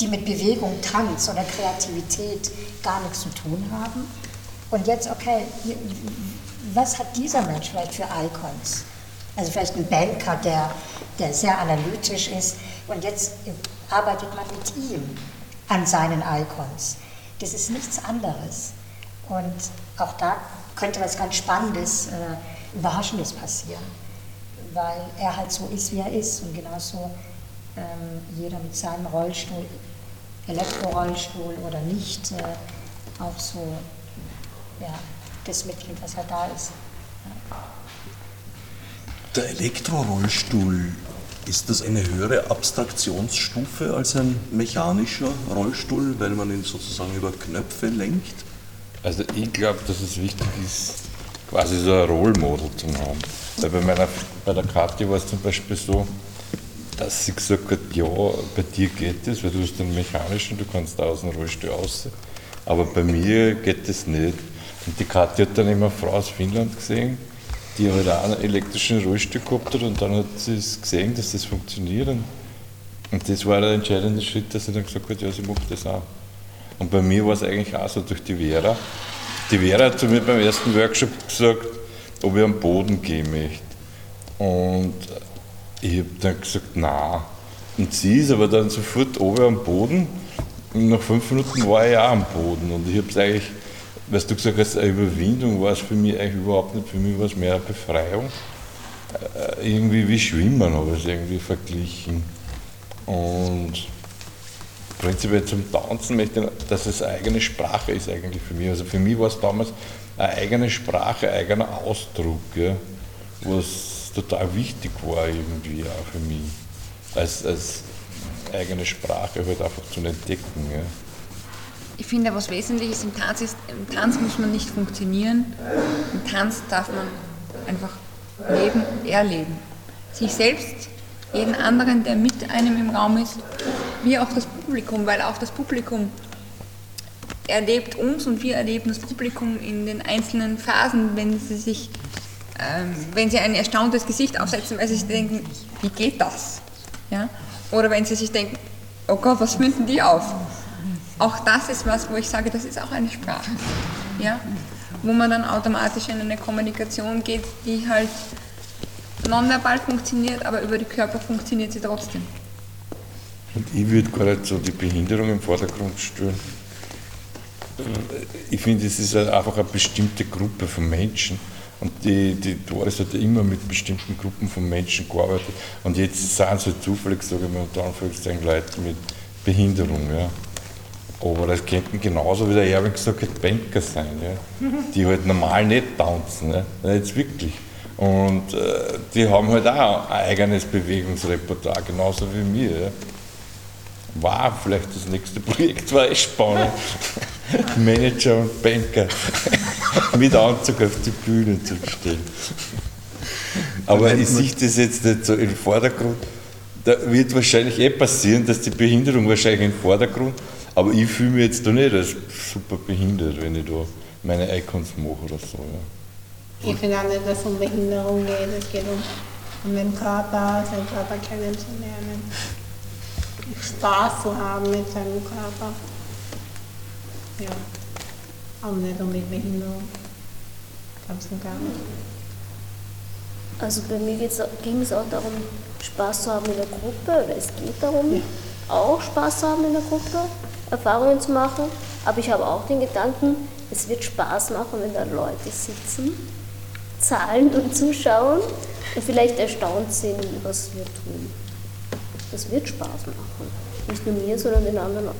die mit Bewegung, Tanz oder Kreativität gar nichts zu tun haben. Und jetzt, okay, was hat dieser Mensch vielleicht für Icons? Also vielleicht ein Banker, der, der sehr analytisch ist und jetzt arbeitet man mit ihm an seinen Icons. Das ist nichts anderes. Und auch da könnte was ganz Spannendes, äh, Überraschendes passieren, weil er halt so ist, wie er ist und genauso ähm, jeder mit seinem Rollstuhl, Elektrorollstuhl oder nicht, äh, auch so ja, das mitnimmt, was halt da ist. Ja. Der Elektrorollstuhl, ist das eine höhere Abstraktionsstufe als ein mechanischer Rollstuhl, weil man ihn sozusagen über Knöpfe lenkt? Also ich glaube, dass es wichtig ist, quasi so ein Rollmodel zu haben. Weil bei, meiner, bei der Kathi war es zum Beispiel so, dass sie gesagt hat, ja, bei dir geht es, weil du hast einen mechanischen, du kannst da aus dem Rollstuhl raus. Aber bei mir geht das nicht. Und die Kathi hat dann immer eine Frau aus Finnland gesehen, die halt auch einen elektrischen Rollstuhl gehabt hat und dann hat sie es gesehen, dass das funktioniert. Und das war der entscheidende Schritt, dass sie dann gesagt hat, ja, sie macht das auch. Und bei mir war es eigentlich auch so durch die Vera. Die Vera hat zu mir beim ersten Workshop gesagt, ob ich am Boden gehen möchte. Und ich habe dann gesagt, na. Und sie ist aber dann sofort oben am Boden. Und nach fünf Minuten war ich auch am Boden. Und ich habe es eigentlich was du gesagt hast, eine Überwindung war es für mich eigentlich überhaupt nicht. Für mich war es mehr eine Befreiung. Äh, irgendwie wie Schwimmen habe ich es irgendwie verglichen. Und prinzipiell zum Tanzen möchte ich, dass es eine eigene Sprache ist eigentlich für mich. Also für mich war es damals eine eigene Sprache, ein eigener Ausdruck, ja, was total wichtig war irgendwie auch für mich. Als, als eigene Sprache halt einfach zu entdecken. Ja ich finde, was Wesentliches im Tanz ist, im Tanz muss man nicht funktionieren, im Tanz darf man einfach leben, erleben. Sich selbst, jeden anderen, der mit einem im Raum ist, wie auch das Publikum, weil auch das Publikum erlebt uns und wir erleben das Publikum in den einzelnen Phasen, wenn sie sich, ähm, wenn sie ein erstauntes Gesicht aufsetzen, weil sie sich denken, wie geht das? Ja? Oder wenn sie sich denken, oh Gott, was finden die auf? Auch das ist was, wo ich sage, das ist auch eine Sprache. Ja? Wo man dann automatisch in eine Kommunikation geht, die halt nonverbal funktioniert, aber über die Körper funktioniert sie trotzdem. Und ich würde gar nicht so die Behinderung im Vordergrund stellen. Ich finde, es ist einfach eine bestimmte Gruppe von Menschen. Und die, die Doris hat ja immer mit bestimmten Gruppen von Menschen gearbeitet. Und jetzt sind es halt zufällig, sage ich mal, unter Anführungszeichen Leute mit Behinderung. Ja. Aber das könnten genauso wie der Erwin gesagt hat, Banker sein, ja? die halt normal nicht tanzen, ja? jetzt wirklich. Und äh, die haben halt auch ein eigenes Bewegungsrepertoire, genauso wie mir. Ja? War vielleicht das nächste Projekt, war echt spannend. Manager und Banker mit Anzug auf die Bühne zu stellen. Aber ich sehe das jetzt nicht so im Vordergrund. Da wird wahrscheinlich eh passieren, dass die Behinderung wahrscheinlich im Vordergrund aber ich fühle mich jetzt da nicht als super behindert, wenn ich da meine Icons mache oder so. Ja. Ich finde auch nicht, dass es um Behinderung geht. Es geht um, um den Körper, seinen Körper kennenzulernen. Spaß zu haben mit seinem Körper. Ja, auch nicht um die Behinderung. Ganz und gar nicht. Also bei mir ging es auch darum, Spaß zu haben in der Gruppe, oder es geht darum, ja. auch Spaß zu haben in der Gruppe. Erfahrungen zu machen. Aber ich habe auch den Gedanken, es wird Spaß machen, wenn da Leute sitzen, zahlen und zuschauen und vielleicht erstaunt sind, was wir tun. Das wird Spaß machen. Nicht nur mir, sondern den anderen auch.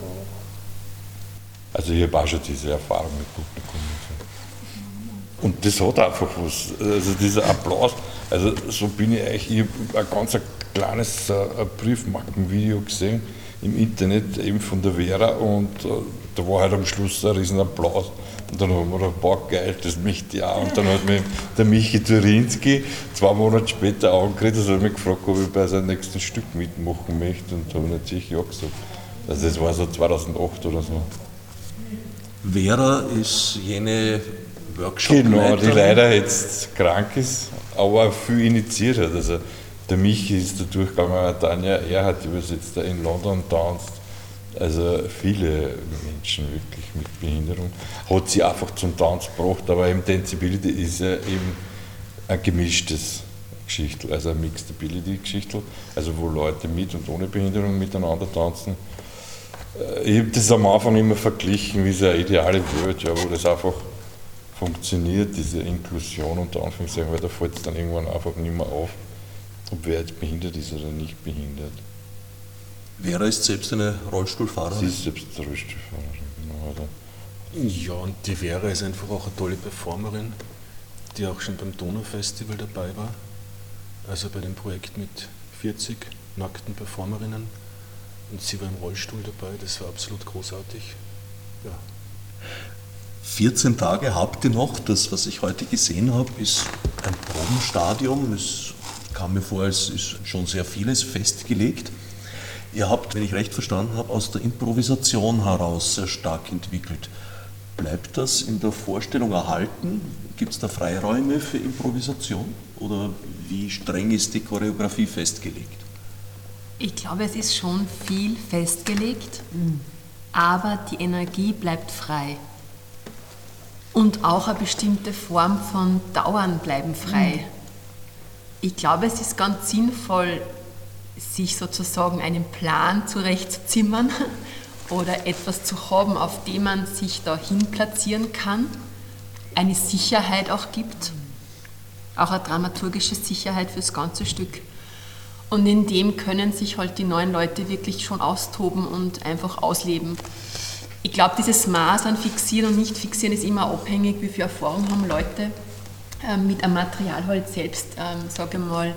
Also habe auch schon diese Erfahrung mit Publikum. Und das hat einfach was. Also dieser Applaus, also so bin ich eigentlich, ich habe ein ganz kleines äh, Briefmarkenvideo gesehen im Internet eben von der Vera und äh, da war halt am Schluss ein riesen Applaus. Und dann haben wir gedacht, boah geil, das möchte ich auch. Und dann hat mich der Michi Turinski zwei Monate später angeredet und hat mich gefragt, ob ich bei seinem nächsten Stück mitmachen möchte. Und da habe ich natürlich ja gesagt. Also das war so 2008 oder so. Vera ist jene Workshop Genau, die leider jetzt krank ist, aber viel initiiert hat. Also der Michi ist da durchgegangen, Tanja Erhard übersetzt da in London tanzt. Also viele Menschen wirklich mit Behinderung. Hat sie einfach zum Tanz gebracht, aber eben Danceability ist ja eben ein gemischtes Geschichtel, also eine Mixed Ability Geschichtel, also wo Leute mit und ohne Behinderung miteinander tanzen. Äh, Ich habe das am Anfang immer verglichen wie so eine ideale Welt, ja, wo das einfach funktioniert, diese Inklusion unter Anführungszeichen, weil da fällt es dann irgendwann einfach nicht mehr auf, ob wer jetzt behindert ist oder nicht behindert. Vera ist selbst eine Rollstuhlfahrerin. Sie ist selbst Rollstuhlfahrerin, genau. Oder? Ja, und die Vera ist einfach auch eine tolle Performerin, die auch schon beim Donaufestival dabei war. Also bei dem Projekt mit 40 nackten Performerinnen. Und sie war im Rollstuhl dabei, das war absolut großartig. Ja. 14 Tage habt ihr noch. Das, was ich heute gesehen habe, ist ein Probenstadium. Es kam mir vor, es ist schon sehr vieles festgelegt. Ihr habt, wenn ich recht verstanden habe, aus der Improvisation heraus sehr stark entwickelt. Bleibt das in der Vorstellung erhalten? Gibt es da Freiräume für Improvisation? Oder wie streng ist die Choreografie festgelegt? Ich glaube, es ist schon viel festgelegt, aber die Energie bleibt frei. Und auch eine bestimmte Form von Dauern bleiben frei. Ich glaube, es ist ganz sinnvoll, sich sozusagen einen Plan zurechtzuzimmern oder etwas zu haben, auf dem man sich dahin platzieren kann, eine Sicherheit auch gibt, auch eine dramaturgische Sicherheit fürs ganze Stück. Und in dem können sich halt die neuen Leute wirklich schon austoben und einfach ausleben. Ich glaube, dieses Maß an Fixieren und Nicht-Fixieren ist immer abhängig, wie viel Erfahrung haben Leute mit einem Material halt selbst, ähm, sage ich mal,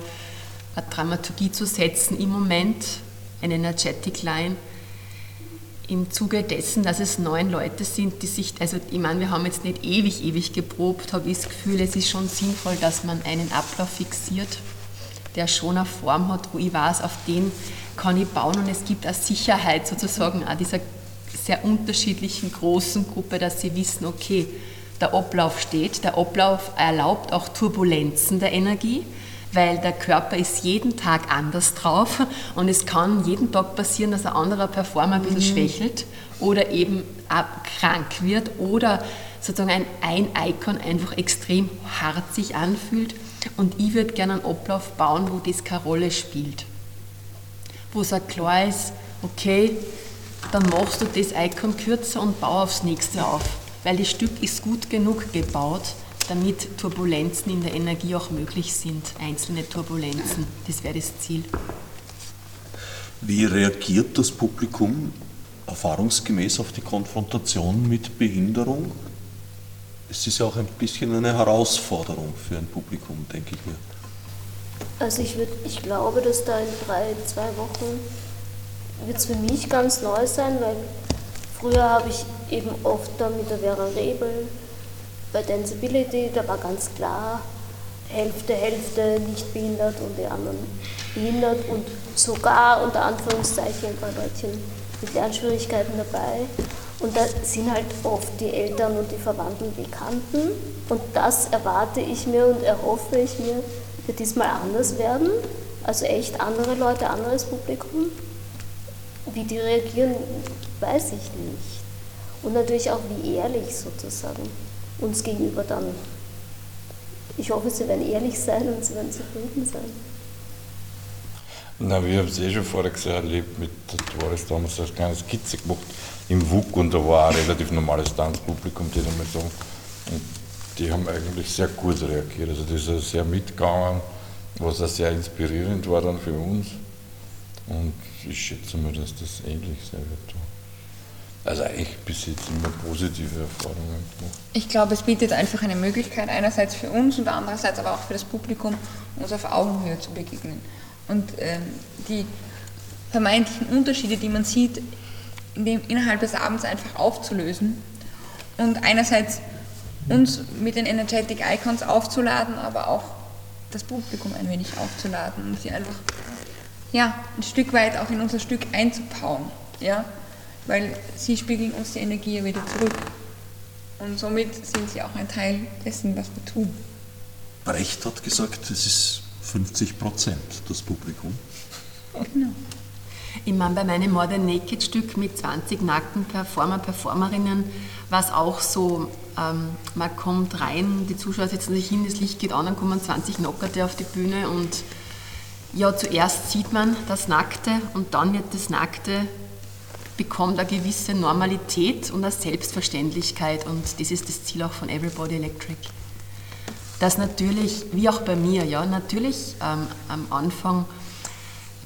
eine Dramaturgie zu setzen im Moment, eine Energetic Line, im Zuge dessen, dass es neun Leute sind, die sich, also ich meine, wir haben jetzt nicht ewig, ewig geprobt, habe ich das Gefühl, es ist schon sinnvoll, dass man einen Ablauf fixiert, der schon eine Form hat, wo ich weiß, auf den kann ich bauen und es gibt eine Sicherheit sozusagen auch dieser sehr unterschiedlichen großen Gruppe, dass sie wissen, okay, der Ablauf steht, der Ablauf erlaubt auch Turbulenzen der Energie, weil der Körper ist jeden Tag anders drauf und es kann jeden Tag passieren, dass ein anderer Performer ein bisschen schwächelt oder eben krank wird oder sozusagen ein, ein Icon einfach extrem hart sich anfühlt. Und ich würde gerne einen Ablauf bauen, wo das keine Rolle spielt. Wo es auch klar ist, okay, dann machst du das Icon kürzer und bau aufs nächste auf, weil das Stück ist gut genug gebaut, damit Turbulenzen in der Energie auch möglich sind, einzelne Turbulenzen. Das wäre das Ziel. Wie reagiert das Publikum erfahrungsgemäß auf die Konfrontation mit Behinderung? Es ist ja auch ein bisschen eine Herausforderung für ein Publikum, denke ich mir. Also ich, würd, ich glaube, dass da in drei, zwei Wochen wird es für mich ganz neu sein, weil früher habe ich eben oft da mit der Vera Rebel bei Danceability, da war ganz klar, Hälfte, Hälfte nicht behindert und die anderen behindert und sogar unter Anführungszeichen ein paar Leutchen mit Lernschwierigkeiten dabei. Und da sind halt oft die Eltern und die Verwandten Bekannten. Und das erwarte ich mir und erhoffe ich mir, wird diesmal anders werden. Also echt andere Leute, anderes Publikum. Wie die reagieren, weiß ich nicht. Und natürlich auch, wie ehrlich sozusagen uns gegenüber dann. Ich hoffe, sie werden ehrlich sein und sie werden zufrieden sein. Na, wir haben es eh schon vorher gesehen, erlebt mit Doris damals eine kleine Skizze gemacht im WUK und da war ein relativ normales Tanzpublikum, die mal sagen. Und die haben eigentlich sehr gut reagiert. Also das ist sehr mitgegangen, was auch sehr inspirierend war dann für uns. Und ich schätze mal, dass das ähnlich sein wird. Also eigentlich bis jetzt immer positive Erfahrungen gemacht. Ich glaube, es bietet einfach eine Möglichkeit, einerseits für uns und andererseits aber auch für das Publikum, uns auf Augenhöhe zu begegnen. Und ähm, die vermeintlichen Unterschiede, die man sieht, in dem, innerhalb des Abends einfach aufzulösen und einerseits uns mit den Energetic Icons aufzuladen, aber auch das Publikum ein wenig aufzuladen und sie einfach ja, ein Stück weit auch in unser Stück einzubauen. Ja? Weil sie spiegeln uns die Energie ja wieder zurück. Und somit sind sie auch ein Teil dessen, was wir tun. Brecht hat gesagt, es ist 50 Prozent das Publikum. Genau. Ich meine, bei meinem Modern Naked Stück mit 20 nackten Performer, Performerinnen war es auch so, ähm, man kommt rein, die Zuschauer setzen sich hin, das Licht geht an, dann kommen 20 Knockerte auf die Bühne und ja, zuerst sieht man das Nackte und dann wird das Nackte bekommt eine gewisse Normalität und eine Selbstverständlichkeit und das ist das Ziel auch von Everybody Electric. Dass natürlich, wie auch bei mir, ja, natürlich ähm, am Anfang,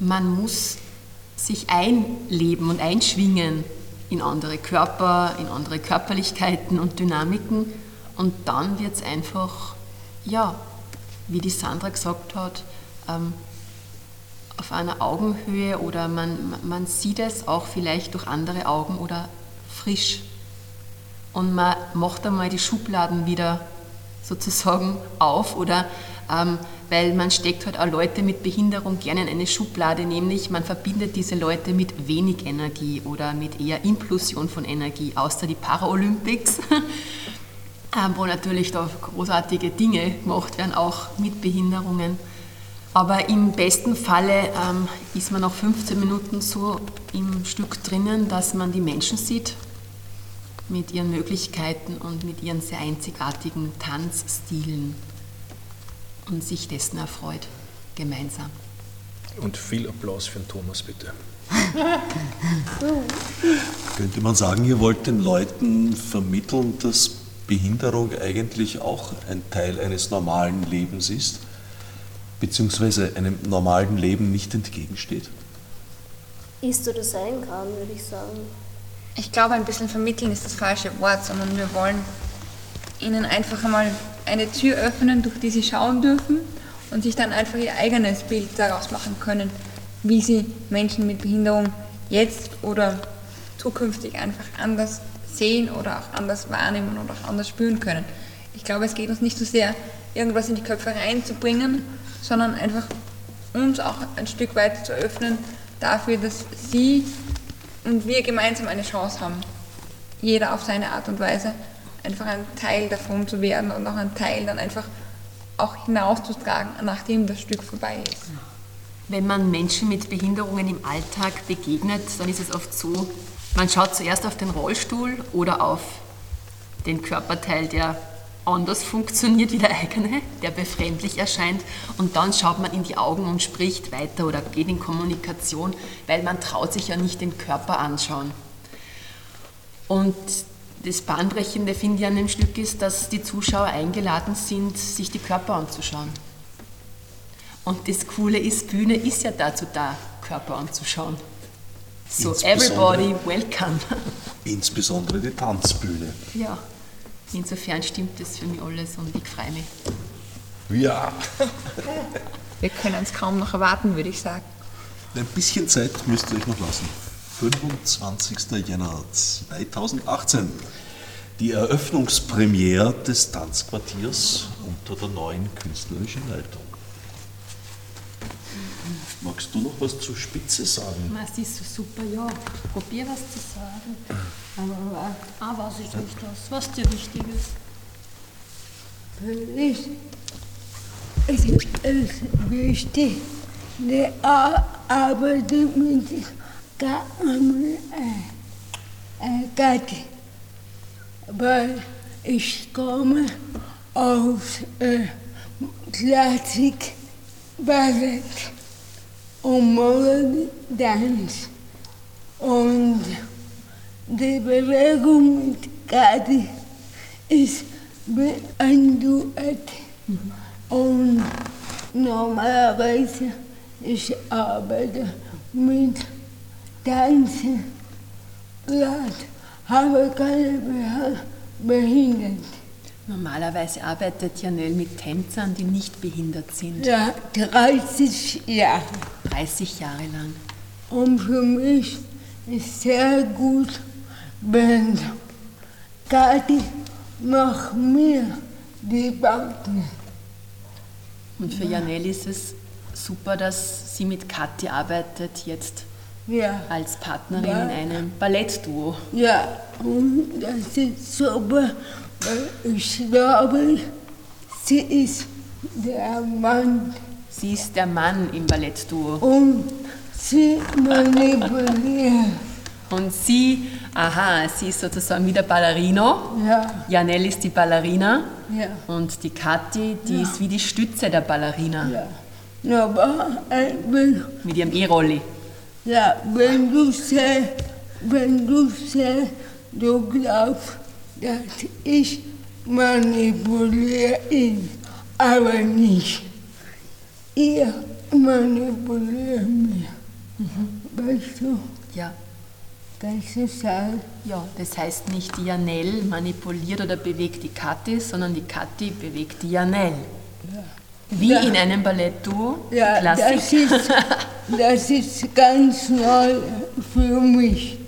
man muss sich einleben und einschwingen in andere Körper, in andere Körperlichkeiten und Dynamiken und dann wird es einfach, ja, wie die Sandra gesagt hat, ähm, auf einer Augenhöhe oder man, man sieht es auch vielleicht durch andere Augen oder frisch. Und man macht einmal die Schubladen wieder sozusagen auf oder ähm, weil man steckt halt auch Leute mit Behinderung gerne in eine Schublade, nämlich man verbindet diese Leute mit wenig Energie oder mit eher Implosion von Energie, außer die Paralympics, ähm, wo natürlich da großartige Dinge gemacht werden, auch mit Behinderungen. Aber im besten Falle ähm, ist man nach 15 Minuten so im Stück drinnen, dass man die Menschen sieht mit ihren Möglichkeiten und mit ihren sehr einzigartigen Tanzstilen und sich dessen erfreut, gemeinsam. Und viel Applaus für den Thomas, bitte. Könnte man sagen, ihr wollt den Leuten vermitteln, dass Behinderung eigentlich auch ein Teil eines normalen Lebens ist, beziehungsweise einem normalen Leben nicht entgegensteht? Ist oder sein kann, würde ich sagen. Ich glaube, ein bisschen vermitteln ist das falsche Wort, sondern wir wollen ihnen einfach einmal eine Tür öffnen, durch die sie schauen dürfen und sich dann einfach ihr eigenes Bild daraus machen können, wie sie Menschen mit Behinderung jetzt oder zukünftig einfach anders sehen oder auch anders wahrnehmen oder auch anders spüren können. Ich glaube, es geht uns nicht so sehr, irgendwas in die Köpfe reinzubringen, sondern einfach uns auch ein Stück weit zu öffnen dafür, dass sie und wir gemeinsam eine Chance haben, jeder auf seine Art und Weise einfach ein Teil davon zu werden und auch ein Teil dann einfach auch hinauszutragen, nachdem das Stück vorbei ist. Wenn man Menschen mit Behinderungen im Alltag begegnet, dann ist es oft so, man schaut zuerst auf den Rollstuhl oder auf den Körperteil, der anders funktioniert wie der eigene, der befremdlich erscheint und dann schaut man in die Augen und spricht weiter oder geht in Kommunikation, weil man traut sich ja nicht den Körper anschauen. Und das Bahnbrechende finde ich an dem Stück ist, dass die Zuschauer eingeladen sind, sich die Körper anzuschauen. Und das Coole ist, Bühne ist ja dazu da, Körper anzuschauen. So, everybody welcome. Insbesondere die Tanzbühne. Ja, insofern stimmt das für mich alles und ich freue mich. Ja. Wir können es kaum noch erwarten, würde ich sagen. Ein bisschen Zeit müsst ihr euch noch lassen. 25. Jänner 2018. Die Eröffnungspremiere des Tanzquartiers unter der neuen künstlerischen Leitung. Magst du noch was zur Spitze sagen? Das ist so super, ja. Probier was zu sagen. Aber ah, weiß ich nicht was, was dir wichtig ist. Ich, es ist wichtig, die Arbeit mit Gatti, weil ich komme aus äh, Klassik, Und Modern Dance und die Bewegung mit Gatti ist wie ein Duett und normalerweise ich arbeite mit Tanzen, Blatt, habe keine behindert. Normalerweise arbeitet Janelle mit Tänzern, die nicht behindert sind. Ja, 30 Jahre. 30 Jahre lang. Und für mich ist sehr gut, wenn Kathi macht mir die Backen. Und für Janelle ist es super, dass sie mit Kathi arbeitet, jetzt Ja. als Partnerin Ja. in einem Ballettduo. Ja, und das ist super, ich glaube, sie ist der Mann Sie ist der Mann im Ballettduo. und sie manipuliert. Und sie, aha, sie ist sozusagen wie der Ballerino. Ja, Janelle ist die Ballerina. ja, Und die Kathi, die ist wie die Stütze der Ballerina. ja. Aber wenn, Mit ihrem E-Rolli. ja, wenn du sehr, wenn du sehr, du glaubst, dass ich manipuliere ihn, aber nicht. Ihr manipuliert mich. Weißt du, Ja. das ist halt. Ja, das heißt nicht die Janelle manipuliert oder bewegt die Kathi, sondern die Kathi bewegt die Janelle. Wie Ja. in einem Ballettduo. Ja, das Klassik. ist, das ist ganz neu für mich.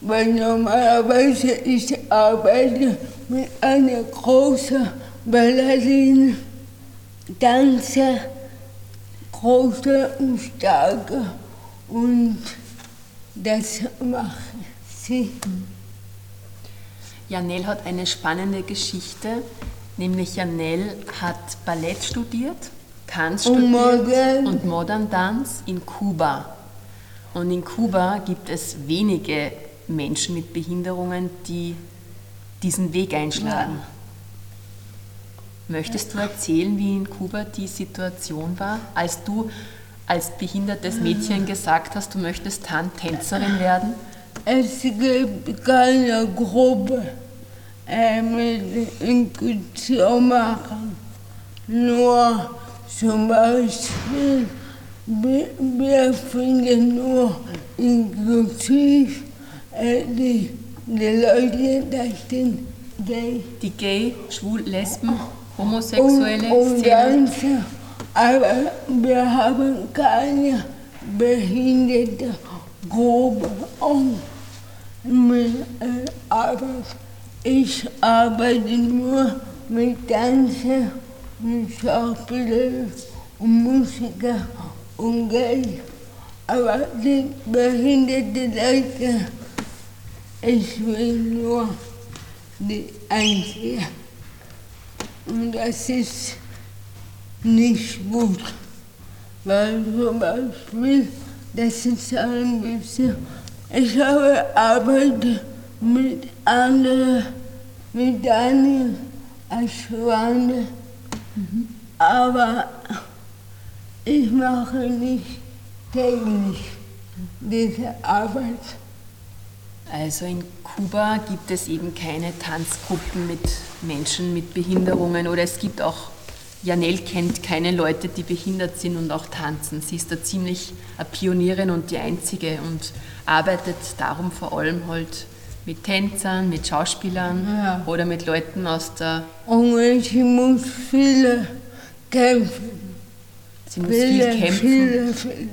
Weil normalerweise ich arbeite mit einer großen Ballerina, Dancer, große und starke. Und das macht sie. Janelle hat eine spannende Geschichte, nämlich Janelle hat Ballett studiert, Tanz Und studiert Modern. und Modern Dance in Kuba. Und in Kuba gibt es wenige Menschen mit Behinderungen, die diesen Weg einschlagen. Möchtest du erzählen, wie in Kuba die Situation war, als du als behindertes Mädchen gesagt hast, du möchtest Tan Tänzerin werden? Es gibt keine Gruppe äh, mit Inklusion machen. Nur zum Beispiel, wir finden nur inklusiv äh, die, die Leute, das sind gay. Die Gay, Schwul, Lesben, homosexuelle und, und? Ganze, aber wir haben keine behinderte Gruppe. Und mit, äh, aber ich arbeite nur mit Tanzen, mit Schauspielern und Musiker und Geld. Aber die behinderten Leute, ich will nur die Einzige. Und das ist nicht gut, weil zum Beispiel, das ist ein bisschen, ich habe Arbeit mit anderen, mit Daniel als Schwander, aber ich mache nicht täglich diese Arbeit. Also in Kuba gibt es eben keine Tanzgruppen mit Menschen mit Behinderungen oder es gibt auch, Janelle kennt keine Leute, die behindert sind und auch tanzen. Sie ist da ziemlich eine Pionierin und die einzige und arbeitet darum vor allem halt mit Tänzern, mit Schauspielern Ja. oder mit Leuten aus der, Und ich muss viele kämpfen. sie muss Viele, viel kämpfen. viele, viele.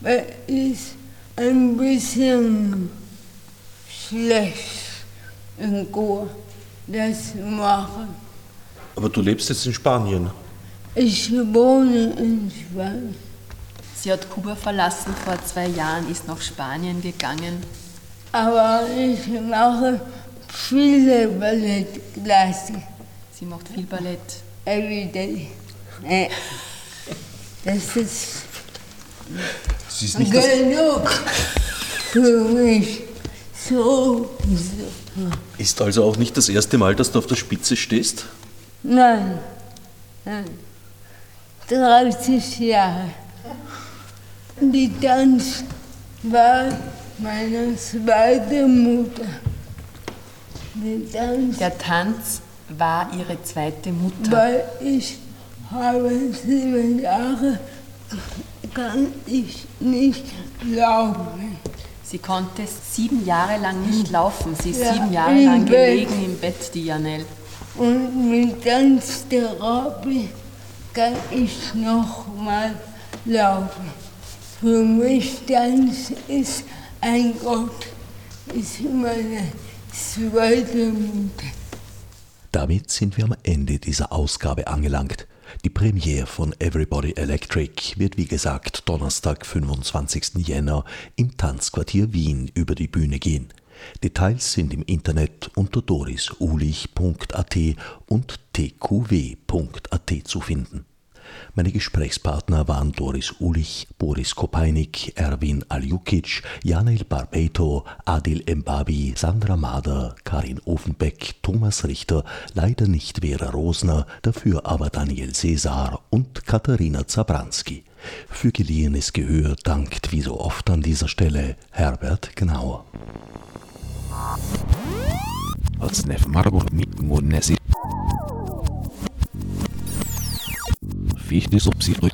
Weil ich ein bisschen schlecht in Kur das machen. Aber du lebst jetzt in Spanien. Ich wohne in Spanien. Sie hat Kuba verlassen vor zwei Jahren, ist nach Spanien gegangen. Aber ich mache viele Ballettklassen. Sie macht viel Ballett. Every day. Das ist Es ist nicht das, genug für mich. So, so. ist also auch nicht das erste Mal, dass du auf der Spitze stehst? Nein, nein. 30 Jahre. Die Tanz war meine zweite Mutter. Die Tanz, Der Tanz war ihre zweite Mutter. weil ich habe sieben Jahre, kann ich nicht laufen. Sie konnte sieben Jahre lang nicht laufen. Sie ist Ja, sieben Jahre lang Bett. gelegen im Bett, die Janelle. Und mit Tanztherapie kann ich noch mal laufen. Für mich Tanz ist ein Gott, ist meine zweite Mutter. Damit sind wir am Ende dieser Ausgabe angelangt. Die Premiere von Everybody Electric wird wie gesagt Donnerstag, 25. Jänner im Tanzquartier Wien über die Bühne gehen. Details sind im Internet unter dorisulich.at und tqw.at zu finden. Meine Gesprächspartner waren Doris Ulich, Boris Kopeinik, Erwin Aljukic, Janel Barbeto, Adil Embabi, Sandra Mader, Karin Ofenbeck, Thomas Richter, leider nicht Vera Rosner, dafür aber Daniel Cesar und Katharina Zabranski. Für geliehenes Gehör dankt wie so oft an dieser Stelle Herbert Gnauer. Als Marburg mit fiz de subsídio.